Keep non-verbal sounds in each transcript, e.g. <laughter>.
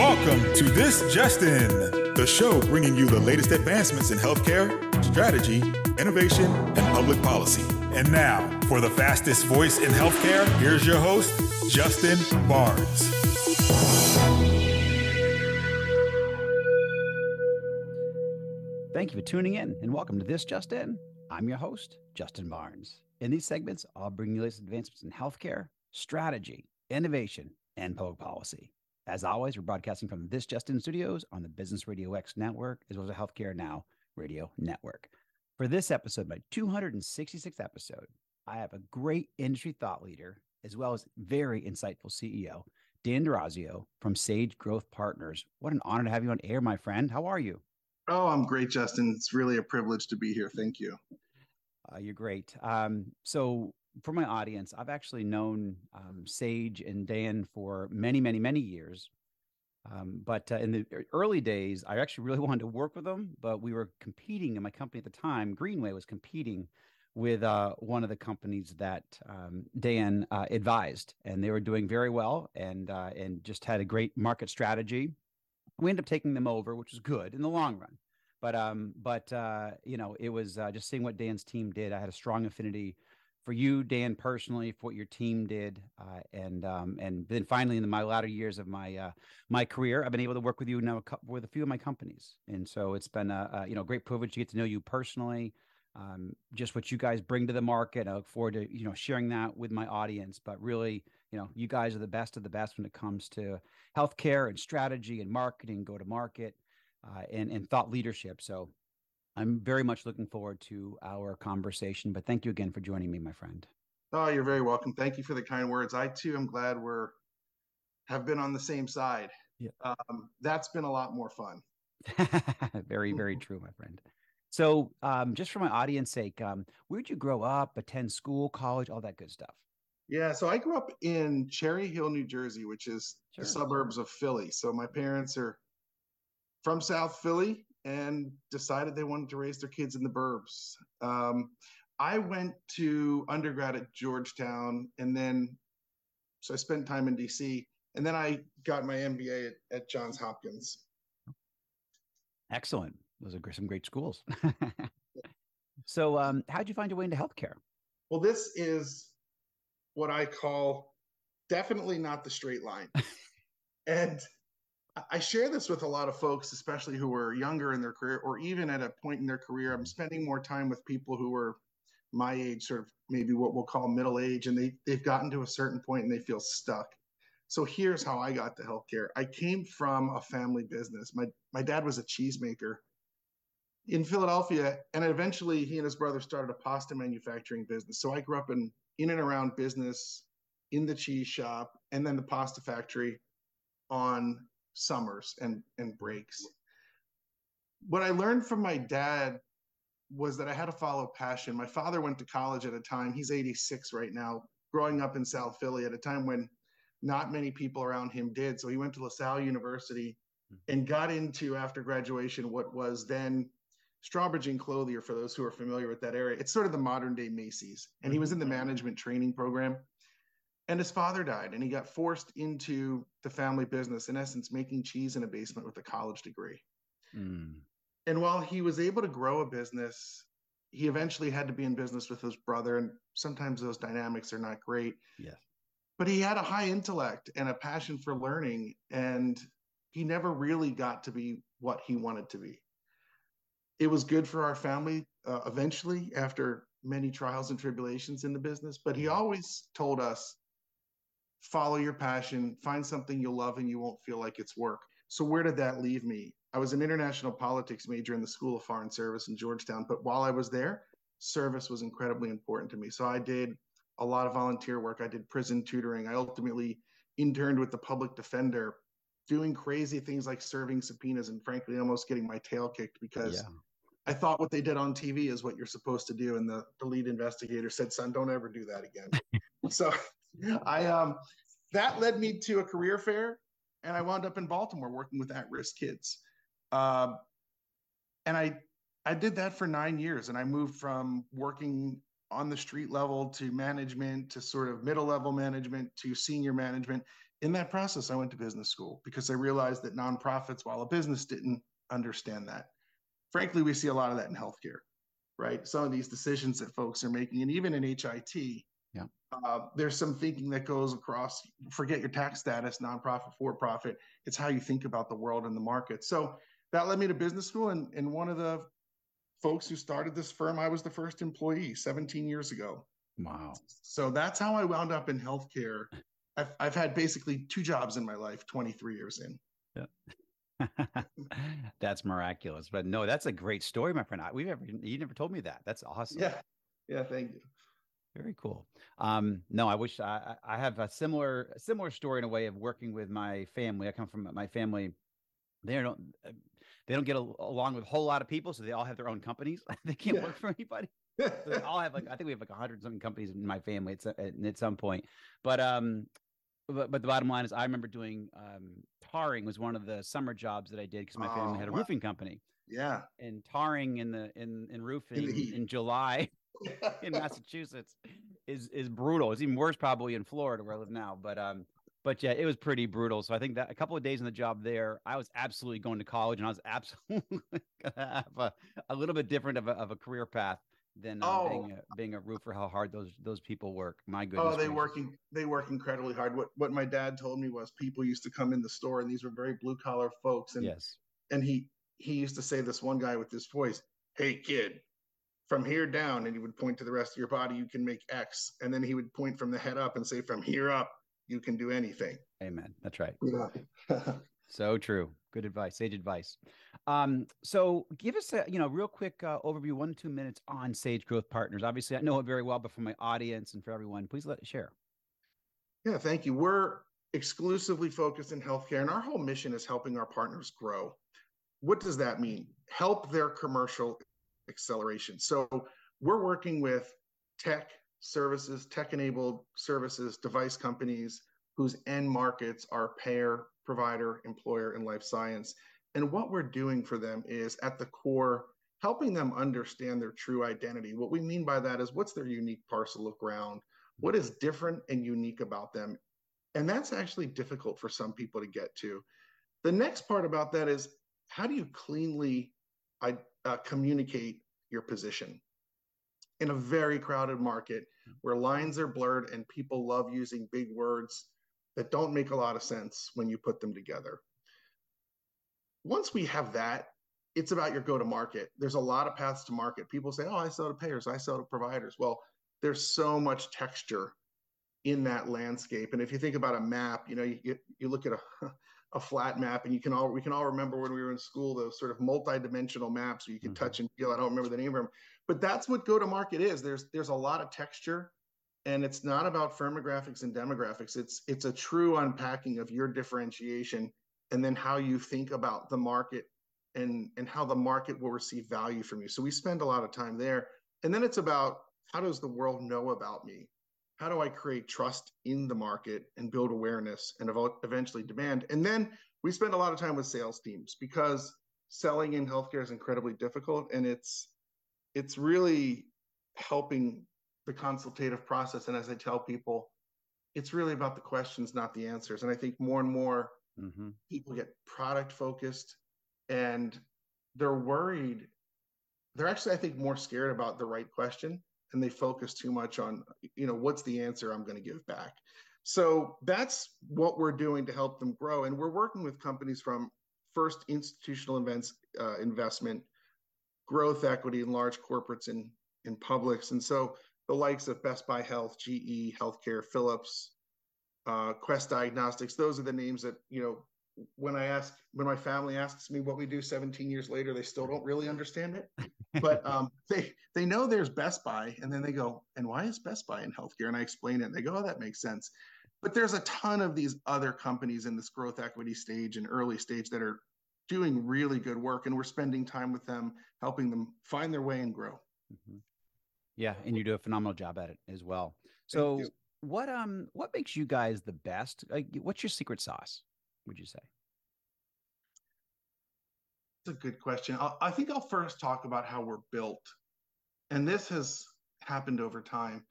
Welcome to This Just In, the show bringing you the latest advancements in healthcare, strategy, innovation, and public policy. And now, for the fastest voice in healthcare, here's your host, Justin Barnes. Thank you for tuning in and welcome to This Just In. I'm your host, Justin Barnes. In these segments, I'll bring you latest advancements in healthcare, strategy, innovation, and public policy. As always, we're broadcasting from This Just In Studios on the Business Radio X network, as well as the Healthcare Now radio network. For this episode, my 266th episode, I have a great industry thought leader, as well as very insightful CEO, Dan D'Orazio from Sage Growth Partners. What an honor to have you on air, my friend. How are you? Oh, I'm great, Justin. It's really a privilege to be here. Thank you. Uh, you're great. Um, so, for my audience, I've actually known um, Sage and Dan for many, many, many years. Um, but uh, in the early days, I actually really <laughs> wanted to work with them, but we were competing in my company at the time. Greenway was competing with uh, one of the companies that um, Dan uh, advised, and they were doing very well and uh, and just had a great market strategy. We ended up taking them over, which was good in the long run. But um, but uh, you know, it was uh, just seeing what Dan's team did. I had a strong affinity for you, Dan, personally, for what your team did, uh, and um, and then finally, in the, my latter years of my uh, my career, I've been able to work with you now with a few of my companies, and so it's been a, a you know great privilege to get to know you personally, um, just what you guys bring to the market. I look forward to you know sharing that with my audience. But really, you know, you guys are the best of the best when it comes to healthcare and strategy and marketing, go to market, uh, and and thought leadership. So I'm very much looking forward to our conversation, but thank you again for joining me, my friend. Oh, you're very welcome. Thank you for the kind words. I too am glad we're have been on the same side. Yeah. Um, that's been a lot more fun. <laughs> very, very <laughs> true, my friend. So, um, just for my audience sake, um, where'd you grow up, attend school, college, all that good stuff? Yeah, so I grew up in Cherry Hill, New Jersey, which is sure. the suburbs of Philly. So my parents are from South Philly, and decided they wanted to raise their kids in the burbs. Um, I went to undergrad at Georgetown and then, so I spent time in DC and then I got my MBA at, at Johns Hopkins. Excellent. Those are some great schools. <laughs> so, um, how'd you find your way into healthcare? Well, this is what I call definitely not the straight line. <laughs> and I share this with a lot of folks, especially who are younger in their career, or even at a point in their career. I'm spending more time with people who are my age, sort of maybe what we'll call middle age, and they they've gotten to a certain point and they feel stuck. So here's how I got to healthcare. I came from a family business. My my dad was a cheesemaker in Philadelphia, and eventually he and his brother started a pasta manufacturing business. So I grew up in in and around business, in the cheese shop, and then the pasta factory on summers and and breaks. What I learned from my dad was that I had to follow passion. My father went to college at a time, he's 86 right now, growing up in South Philly at a time when not many people around him did. So he went to LaSalle University mm-hmm. and got into, after graduation, what was then Strawbridge and Clothier, for those who are familiar with that area. It's sort of the modern day Macy's. And he was in the mm-hmm. management training program and his father died and he got forced into the family business in essence making cheese in a basement with a college degree. Mm. and while he was able to grow a business he eventually had to be in business with his brother and sometimes those dynamics are not great. Yes but he had a high intellect and a passion for learning and he never really got to be what he wanted to be. It was good for our family uh, eventually after many trials and tribulations in the business but he always told us follow your passion, find something you'll love, and you won't feel like it's work. So, where did that leave me? I was an international politics major in the School of Foreign Service in Georgetown, but while I was there, service was incredibly important to me. So, I did a lot of volunteer work. I did prison tutoring. I ultimately interned with the public defender, doing crazy things like serving subpoenas and, frankly, almost getting my tail kicked because. Yeah. I thought what they did on TV is what you're supposed to do. And the, the lead investigator said, son, don't ever do that again. <laughs> so <laughs> I um that led me to a career fair, and I wound up in Baltimore working with at-risk kids. Um, and I I did that for nine years, and I moved from working on the street level to management to sort of middle level management to senior management. In that process, I went to business school because I realized that nonprofits, while a business didn't understand that. Frankly, we see a lot of that in healthcare, right? Some of these decisions that folks are making, and even in HIT, yeah. Uh, there's some thinking that goes across, forget your tax status, nonprofit, for profit. It's how you think about the world and the market. So that led me to business school. And, and one of the folks who started this firm, I was the first employee 17 years ago. Wow. So that's how I wound up in healthcare. I've, I've had basically two jobs in my life, 23 years in. Yeah. <laughs> that's miraculous. But no, that's a great story, my friend. I, we never, you never told me that. That's awesome. Yeah. Yeah. Thank you. Very cool. Um, no, I wish I, I have a similar similar story in a way of working with my family. I come from my family. They don't they don't get a, along with a whole lot of people, so they all have their own companies. <laughs> they can't yeah. work for anybody. <laughs> so they all have like I think we have like a hundred something companies in my family at, at some point. But um, but, but the bottom line is I remember doing um tarring was one of the summer jobs that I did because my family oh, had a wow. roofing company. Yeah. And tarring in the in in roofing in, in July <laughs> in Massachusetts is is brutal. It's even worse probably in Florida where I live now. But um, but yeah, it was pretty brutal. So I think that a couple of days in the job there, I was absolutely going to college, and I was absolutely <laughs> gonna have a, a little bit different of a, of a career path than uh, oh. being a, being a roofer. How hard those those people work. My goodness. Oh, they gracious. working they work incredibly hard. What what my dad told me was people used to come in the store, and these were very blue collar folks, and yes, and he he used to say this one guy with this voice, "Hey kid, from here down, and he would point to the rest of your body, you can make X. And then he would point from the head up and say, from here up, you can do anything. Amen. That's right. Yeah. <laughs> so true. Good advice. Sage advice. Um, so give us a, you know, real quick uh, overview, one, two minutes on Sage Growth Partners. Obviously, I know it very well, but for my audience and for everyone, please let share. Yeah, thank you. We're exclusively focused in healthcare, and our whole mission is helping our partners grow. What does that mean? Help their commercial acceleration. So we're working with tech services, tech enabled services, device companies whose end markets are payer, provider, employer, and life science. And what we're doing for them is at the core, helping them understand their true identity. What we mean by that is what's their unique parcel of ground? What is different and unique about them? And that's actually difficult for some people to get to. The next part about that is how do you cleanly uh, communicate your position in a very crowded market where lines are blurred and people love using big words that don't make a lot of sense when you put them together. Once we have that, it's about your go to market. There's a lot of paths to market. People say, oh, I sell to payers, I sell to providers. Well, there's so much texture in that landscape. And if you think about a map, you know, you, you look at a, a flat map and you can all we can all remember when we were in school those sort of multi-dimensional maps where you can mm-hmm. touch and feel i don't remember the name of them but that's what go to market is. There's there's a lot of texture and it's not about firmographics and demographics. It's it's a true unpacking of your differentiation and then how you think about the market and and how the market will receive value from you. So we spend a lot of time there. And then it's about how does the world know about me how do I create trust in the market and build awareness and eventually demand? And then we spend a lot of time with sales teams because selling in healthcare is incredibly difficult and it's it's really helping the consultative process. And as I tell people, it's really about the questions, not the answers. And I think more and more mm-hmm. people get product focused and they're worried. They're actually, I think, more scared about the right question and they focus too much on you know what's the answer i'm going to give back. So that's what we're doing to help them grow and we're working with companies from first institutional events uh, investment growth equity in large corporates and in publics and so the likes of best buy health ge healthcare philips uh, quest diagnostics those are the names that you know when I ask, when my family asks me what we do 17 years later, they still don't really understand it. But <laughs> um, they they know there's Best Buy, and then they go, and why is Best Buy in healthcare? And I explain it, and they go, oh, that makes sense. But there's a ton of these other companies in this growth equity stage and early stage that are doing really good work, and we're spending time with them, helping them find their way and grow. Mm-hmm. Yeah, and you do a phenomenal job at it as well. So, what um, what makes you guys the best? Like, what's your secret sauce? Would you say? It's a good question. I'll, I think I'll first talk about how we're built. And this has happened over time.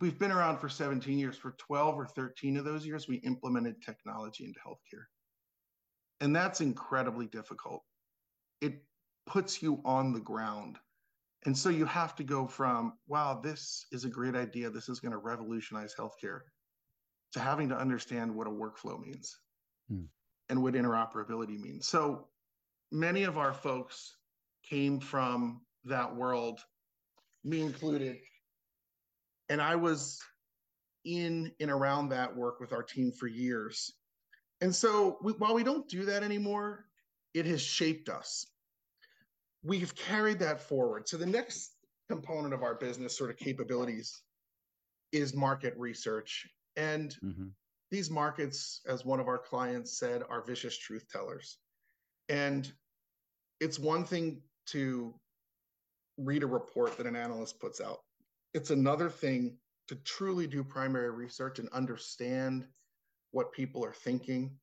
We've been around for 17 years. For 12 or 13 of those years, we implemented technology into healthcare. And that's incredibly difficult. It puts you on the ground. And so you have to go from, wow, this is a great idea. This is going to revolutionize healthcare to having to understand what a workflow means hmm. and what interoperability means. So many of our folks came from that world, me included. And I was in and around that work with our team for years. And so we, while we don't do that anymore, it has shaped us. We've carried that forward. So the next component of our business sort of capabilities is market research. And mm-hmm. These markets, as one of our clients said, are vicious truth tellers. And it's one thing to read a report that an analyst puts out. It's another thing to truly do primary research and understand what people are thinking.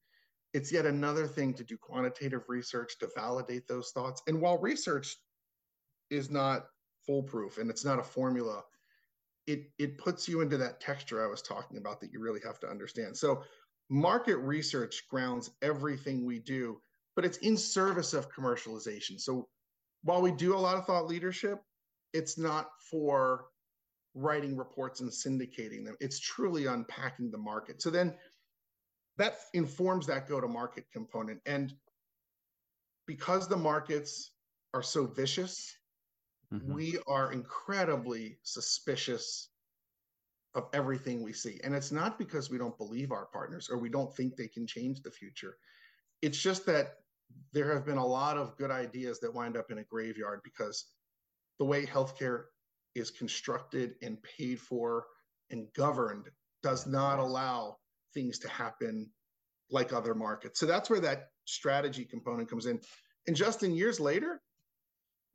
It's yet another thing to do quantitative research to validate those thoughts. And while research is not foolproof and it's not a formula, it it puts you into that texture I was talking about that you really have to understand. So market research grounds everything we do, but it's in service of commercialization. So while we do a lot of thought leadership, it's not for writing reports and syndicating them. It's truly unpacking the market. So then that informs that go to market component. And because the markets are so vicious, mm-hmm. we are incredibly suspicious of everything we see. And it's not because we don't believe our partners or we don't think they can change the future. It's just that there have been a lot of good ideas that wind up in a graveyard because the way healthcare is constructed and paid for and governed does not allow things to happen like other markets. So that's where that strategy component comes in. And just in years later,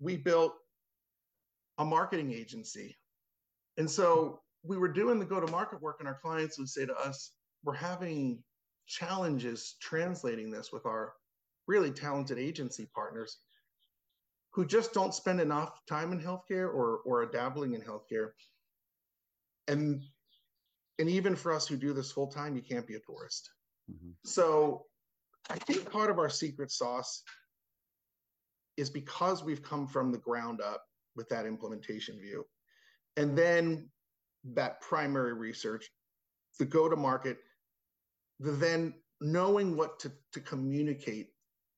we built a marketing agency. And so we were doing the go to market work, and our clients would say to us, We're having challenges translating this with our really talented agency partners who just don't spend enough time in healthcare or or are dabbling in healthcare. And and even for us who do this full time, you can't be a tourist. Mm-hmm. So I think part of our secret sauce is because we've come from the ground up with that implementation view. And then that primary research, the go to market, the then knowing what to, to communicate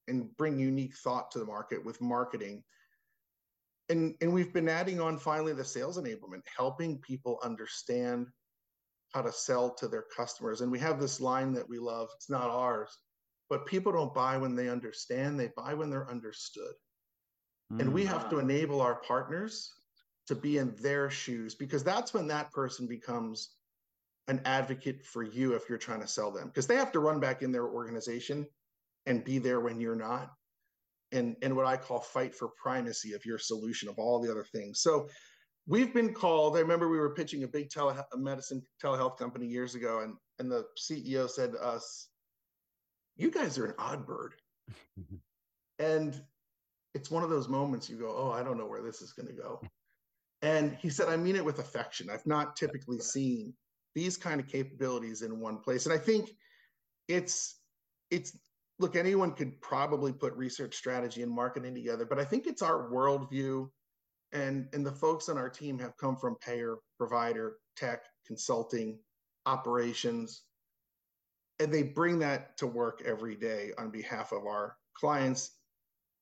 and bring unique thought to the market with marketing. And, and we've been adding on finally the sales enablement, helping people understand how to sell to their customers. And we have this line that we love it's not ours, but people don't buy when they understand, they buy when they're understood. Mm. And we have to mm. enable our partners to be in their shoes because that's when that person becomes an advocate for you if you're trying to sell them because they have to run back in their organization and be there when you're not and and what i call fight for primacy of your solution of all the other things so we've been called i remember we were pitching a big telemedicine telehealth company years ago and and the ceo said to us you guys are an odd bird <laughs> and it's one of those moments you go oh i don't know where this is going to go and he said i mean it with affection i've not typically seen these kind of capabilities in one place and i think it's it's look, anyone could probably put research strategy and marketing together, but I think it's our worldview. And, and the folks on our team have come from payer, provider, tech, consulting, operations, and they bring that to work every day on behalf of our clients.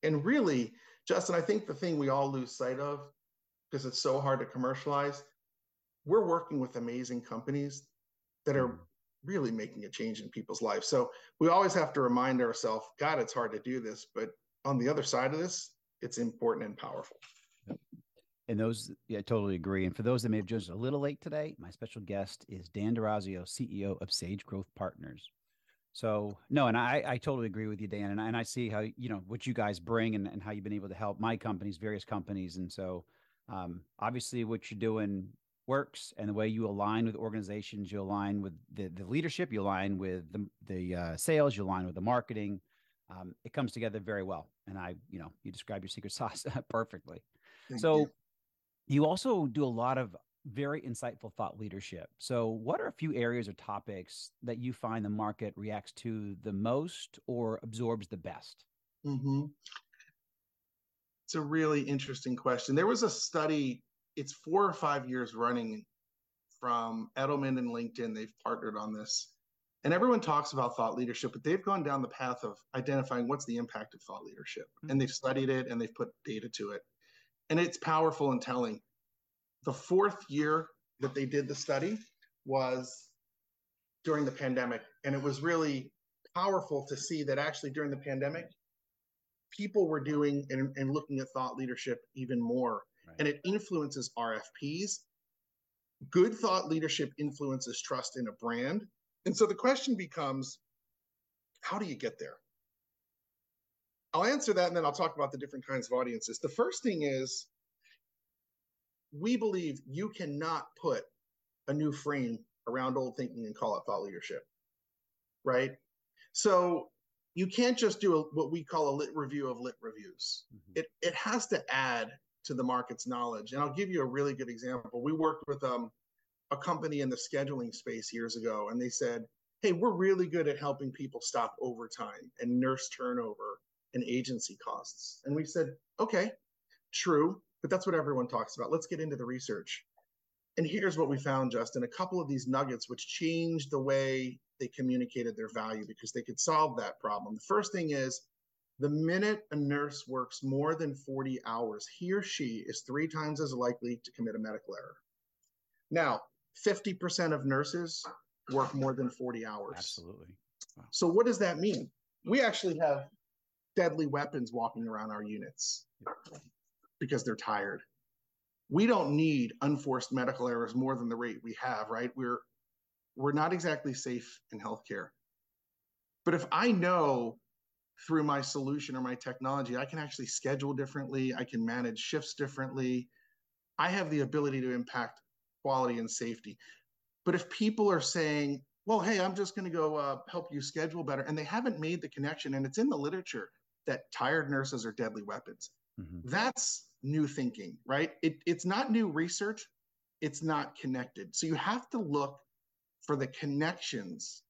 And really, Justin, I think the thing we all lose sight of, because it's so hard to commercialize, we're working with amazing companies that are really making a change in people's lives. So we always have to remind ourselves, God, it's hard to do this, but on the other side of this, it's important and powerful. And those, yeah, I totally agree. And for those that may have joined us a little late today, my special guest is Dan D'Orazio, CEO of Sage Growth Partners. So no, and I, I totally agree with you, Dan. And I, and I see how, you know, what you guys bring and, and how you've been able to help my companies, various companies. And so um, obviously what you're doing works and the way you align with organizations, you align with the, the leadership, you align with the, the uh, sales, you align with the marketing. Um, it comes together very well. And I, you know, you describe your secret <laughs> sauce perfectly. Thank so you. You also do a lot of very insightful thought leadership. So, what are a few areas or topics that you find the market reacts to the most or absorbs the best? Mm-hmm. It's a really interesting question. There was a study, it's four or five years running from Edelman and LinkedIn. They've partnered on this. And everyone talks about thought leadership, but they've gone down the path of identifying what's the impact of thought leadership. Mm-hmm. And they've studied it and they've put data to it. And it's powerful and telling. The fourth year that they did the study was during the pandemic. And it was really powerful to see that actually during the pandemic, people were doing and, and looking at thought leadership even more. Right. And it influences RFPs. Good thought leadership influences trust in a brand. And so the question becomes how do you get there? I'll answer that and then I'll talk about the different kinds of audiences. The first thing is we believe you cannot put a new frame around old thinking and call it thought leadership, right? So you can't just do a, what we call a lit review of lit reviews. Mm-hmm. It it has to add to the market's knowledge. And I'll give you a really good example. We worked with um, a company in the scheduling space years ago, and they said, "Hey, we're really good at helping people stop overtime and nurse turnover and agency costs." And we said, "Okay, true, but that's what everyone talks about. Let's get into the research." And here's what we found, Justin: a couple of these nuggets which changed the way they communicated their value because they could solve that problem. The first thing is the minute a nurse works more than 40 hours, he or she is three times as likely to commit a medical error. Now, 50% of nurses work more than 40 hours. Absolutely. Wow. So, what does that mean? We actually have deadly weapons walking around our units because they're tired. We don't need unforced medical errors more than the rate we have, right? We're we're not exactly safe in healthcare. But if I know through my solution or my technology, I can actually schedule differently, I can manage shifts differently, I have the ability to impact quality and safety. But if people are saying, well, hey, I'm just going to go uh, help you schedule better, and they haven't made the connection, and it's in the literature that tired nurses are deadly weapons. Mm-hmm. That's new thinking, right? It, it's not new research, it's not connected. So you have to look for the connections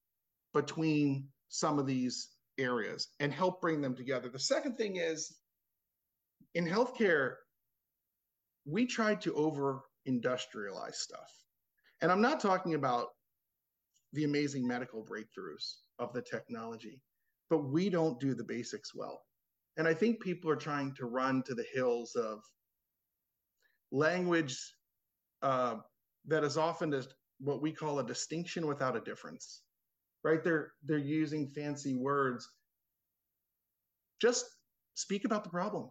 between some of these areas and help bring them together. The second thing is in healthcare, we tried to over industrialize stuff. And I'm not talking about the amazing medical breakthroughs of the technology, but we don't do the basics well. And I think people are trying to run to the hills of language uh, that is often just what we call a distinction without a difference right? They're they're using fancy words. Just speak about the problem.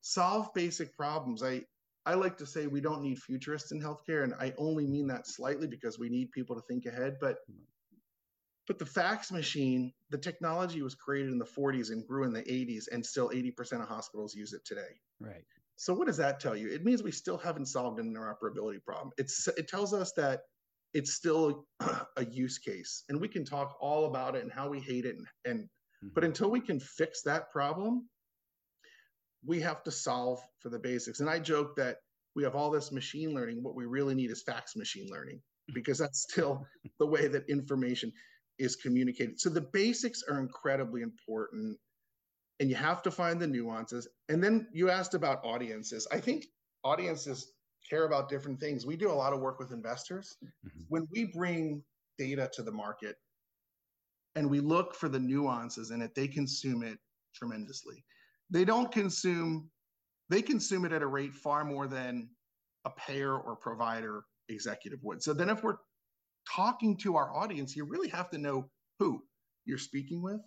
Solve basic problems. I i like to say we don't need futurists in healthcare and i only mean that slightly because we need people to think ahead but but the fax machine the technology was created in the 40s and grew in the 80s and still 80% of hospitals use it today right so what does that tell you? It means we still haven't solved an interoperability problem. It's it tells us that it's still a use case, and we can talk all about it and how we hate it, and, and mm-hmm. but until we can fix that problem, we have to solve for the basics. And I joke that we have all this machine learning. What we really need is fax machine learning because that's still the way that information is communicated. So the basics are incredibly important and you have to find the nuances. And then you asked about audiences. I think audiences care about different things. We do a lot of work with investors. Mm-hmm. When we bring data to the market and we look for the nuances in it, they consume it tremendously. They don't consume, they consume it at a rate far more than a payer or provider executive would. So then if we're talking to our audience, you really have to know who you're speaking with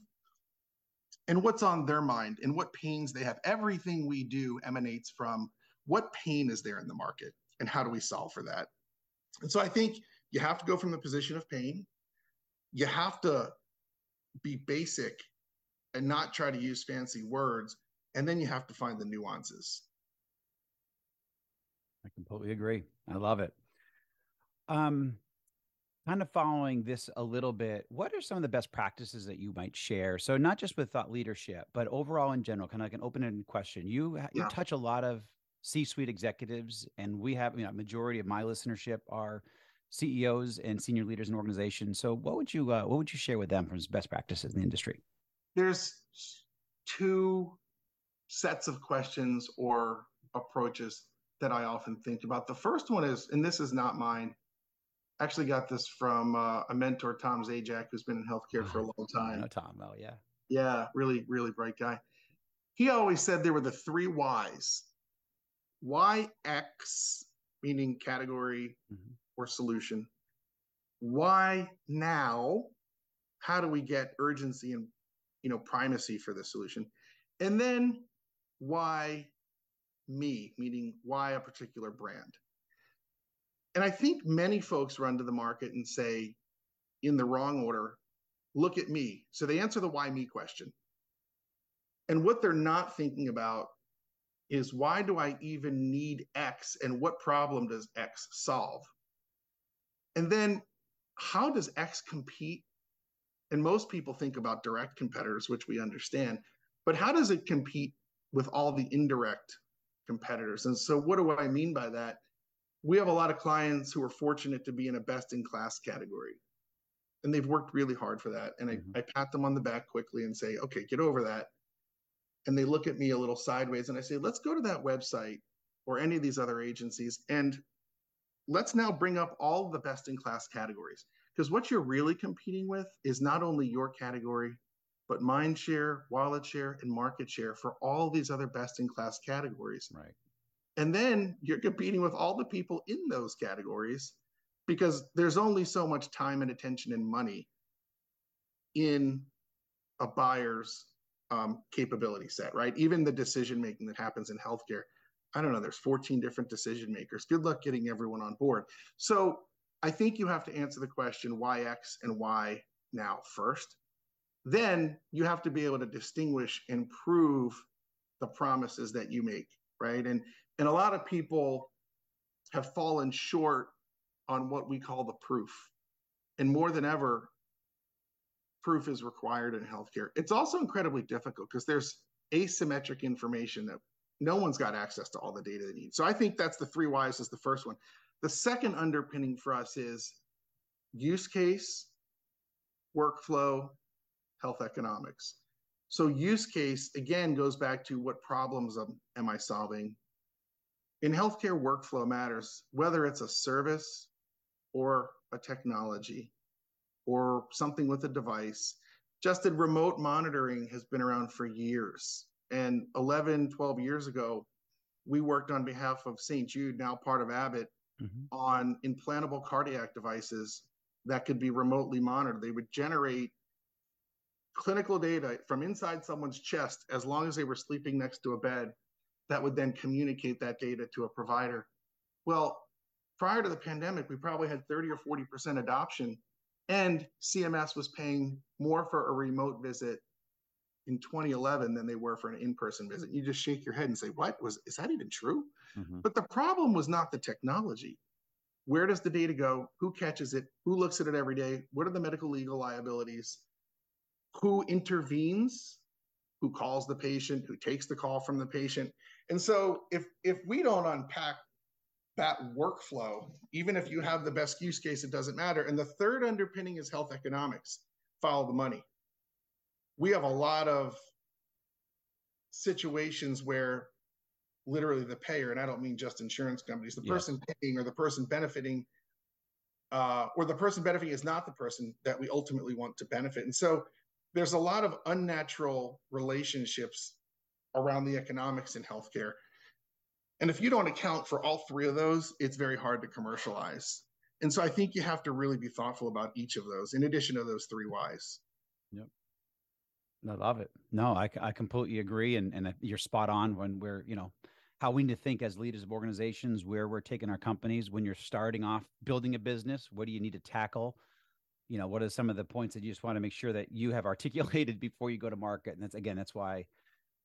and what's on their mind and what pains they have. Everything we do emanates from what pain is there in the market and how do we solve for that. And so I think you have to go from the position of pain. You have to be basic and not try to use fancy words. And then you have to find the nuances. I completely agree. I love it. Um, kind of following this a little bit, what are some of the best practices that you might share? So not just with thought leadership, but overall in general, kind of like an open-ended question. You you yeah. touch a lot of C-suite executives, and we have you know majority of my listenership are CEOs and senior leaders in organizations. So, what would you uh, what would you share with them from best practices in the industry? There's two sets of questions or approaches that I often think about. The first one is, and this is not mine. Actually got this from uh, a mentor, Tom Zajac, who's been in healthcare for a long time. <laughs> I know Tom, oh yeah, yeah, really, really bright guy. He always said there were the three Y's. YX, meaning category mm-hmm. or solution. Why now? How do we get urgency and you know primacy for the solution? And then why me, meaning why a particular brand. And I think many folks run to the market and say, in the wrong order, look at me. So they answer the why me question. And what they're not thinking about is why do I even need X and what problem does X solve? And then how does X compete? And most people think about direct competitors, which we understand, but how does it compete with all the indirect competitors? And so, what do I mean by that? We have a lot of clients who are fortunate to be in a best in class category. And they've worked really hard for that. And mm-hmm. I, I pat them on the back quickly and say, okay, get over that and they look at me a little sideways and I say, let's go to that website or any of these other agencies and let's now bring up all the best in class categories. Because what you're really competing with is not only your category, but mind share, wallet share, and market share for all these other best in class categories. Right. And then you're competing with all the people in those categories because there's only so much time and attention and money in a buyer's um, capability set, right? Even the decision making that happens in healthcare. I don't know, there's 14 different decision makers. Good luck getting everyone on board. So I think you have to answer the question why X and why now first. Then you have to be able to distinguish and prove the promises that you make, right? And and a lot of people have fallen short on what we call the proof. And more than ever, proof is required in healthcare. It's also incredibly difficult because there's asymmetric information that no one's got access to all the data they need. So I think that's the three whys is the first one. The second underpinning for us is use case, workflow, health economics. So use case again goes back to what problems am I solving? In healthcare, workflow matters, whether it's a service or a technology or something with a device. Justin, remote monitoring has been around for years. And 11, 12 years ago, we worked on behalf of St. Jude, now part of Abbott, mm-hmm. on implantable cardiac devices that could be remotely monitored. They would generate clinical data from inside someone's chest as long as they were sleeping next to a bed that would then communicate that data to a provider. Well, prior to the pandemic, we probably had 30 or 40% adoption and CMS was paying more for a remote visit in 2011 than they were for an in-person visit. You just shake your head and say, "What was? Is that even true?" Mm-hmm. But the problem was not the technology. Where does the data go? Who catches it? Who looks at it every day? What are the medical legal liabilities? Who intervenes? Who calls the patient? Who takes the call from the patient? And so, if if we don't unpack that workflow, even if you have the best use case, it doesn't matter. And the third underpinning is health economics follow the money. We have a lot of situations where literally the payer, and I don't mean just insurance companies, the person paying or the person benefiting, uh, or the person benefiting is not the person that we ultimately want to benefit. And so there's a lot of unnatural relationships around the economics in healthcare and if you don't account for all three of those, it's very hard to commercialize. And so I think you have to really be thoughtful about each of those in addition to those three whys. Yep. I love it. No, I, I completely agree. And, and you're spot on when we're, you know, how we need to think as leaders of organizations, where we're taking our companies when you're starting off building a business. What do you need to tackle? You know, what are some of the points that you just want to make sure that you have articulated <laughs> before you go to market? And that's again, that's why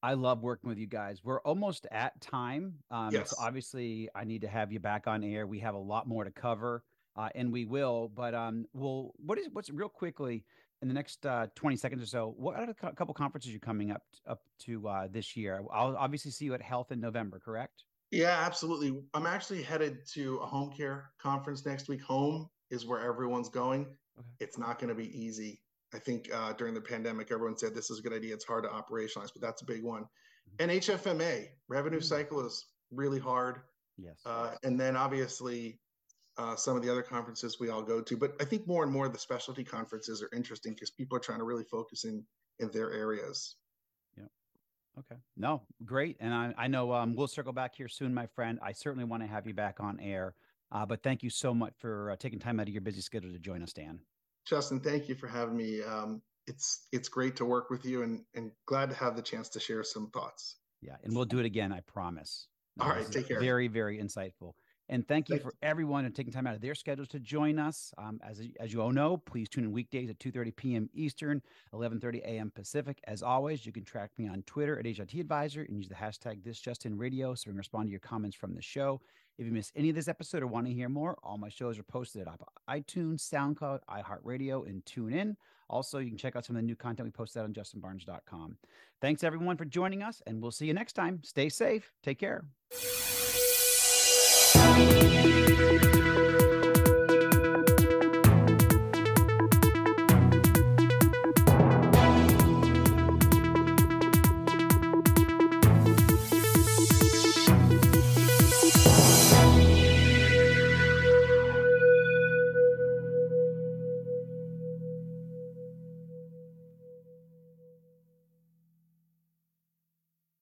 I love working with you guys. We're almost at time. Um, yes. So obviously, I need to have you back on air. We have a lot more to cover, uh, and we will. But um, we'll what is what's real quickly in the next uh, 20 seconds or so. What are a couple conferences you're coming up up to uh, this year? I'll obviously see you at HLTH in November, correct? Yeah, absolutely. I'm actually headed to a home care conference next week. Home is where everyone's going. Okay. It's not going to be easy. I think uh, during the pandemic, everyone said this is a good idea. It's hard to operationalize, but that's a big one. Mm-hmm. And HFMA, revenue mm-hmm. cycle is really hard. Yes. Uh, and then obviously uh, some of the other conferences we all go to. But I think more and more the specialty conferences are interesting because people are trying to really focus in in their areas. Yeah. Okay. No, great. And I, I know um, we'll circle back here soon, my friend. I certainly want to have you back on air. Uh, but thank you so much for uh, taking time out of your busy schedule to join us, Dan. Justin, thank you for having me. Um, it's it's great to work with you, and and glad to have the chance to share some thoughts. Yeah, and we'll do it again. I promise. All right, take care. Very very insightful. And thank you Thanks. for everyone and taking time out of their schedules to join us. Um, as, as you all know, please tune in weekdays at 2.30 p.m. Eastern, 11.30 a.m. Pacific. As always, you can track me on Twitter at HIT Advisor and use the hashtag ThisJustinRadio so we can respond to your comments from the show. If you missed any of this episode or want to hear more, all my shows are posted at iTunes, SoundCloud, iHeartRadio, and TuneIn. Also, you can check out some of the new content we posted on justinbarnes.com. Thanks, everyone, for joining us, and we'll see you next time. Stay safe. Take care.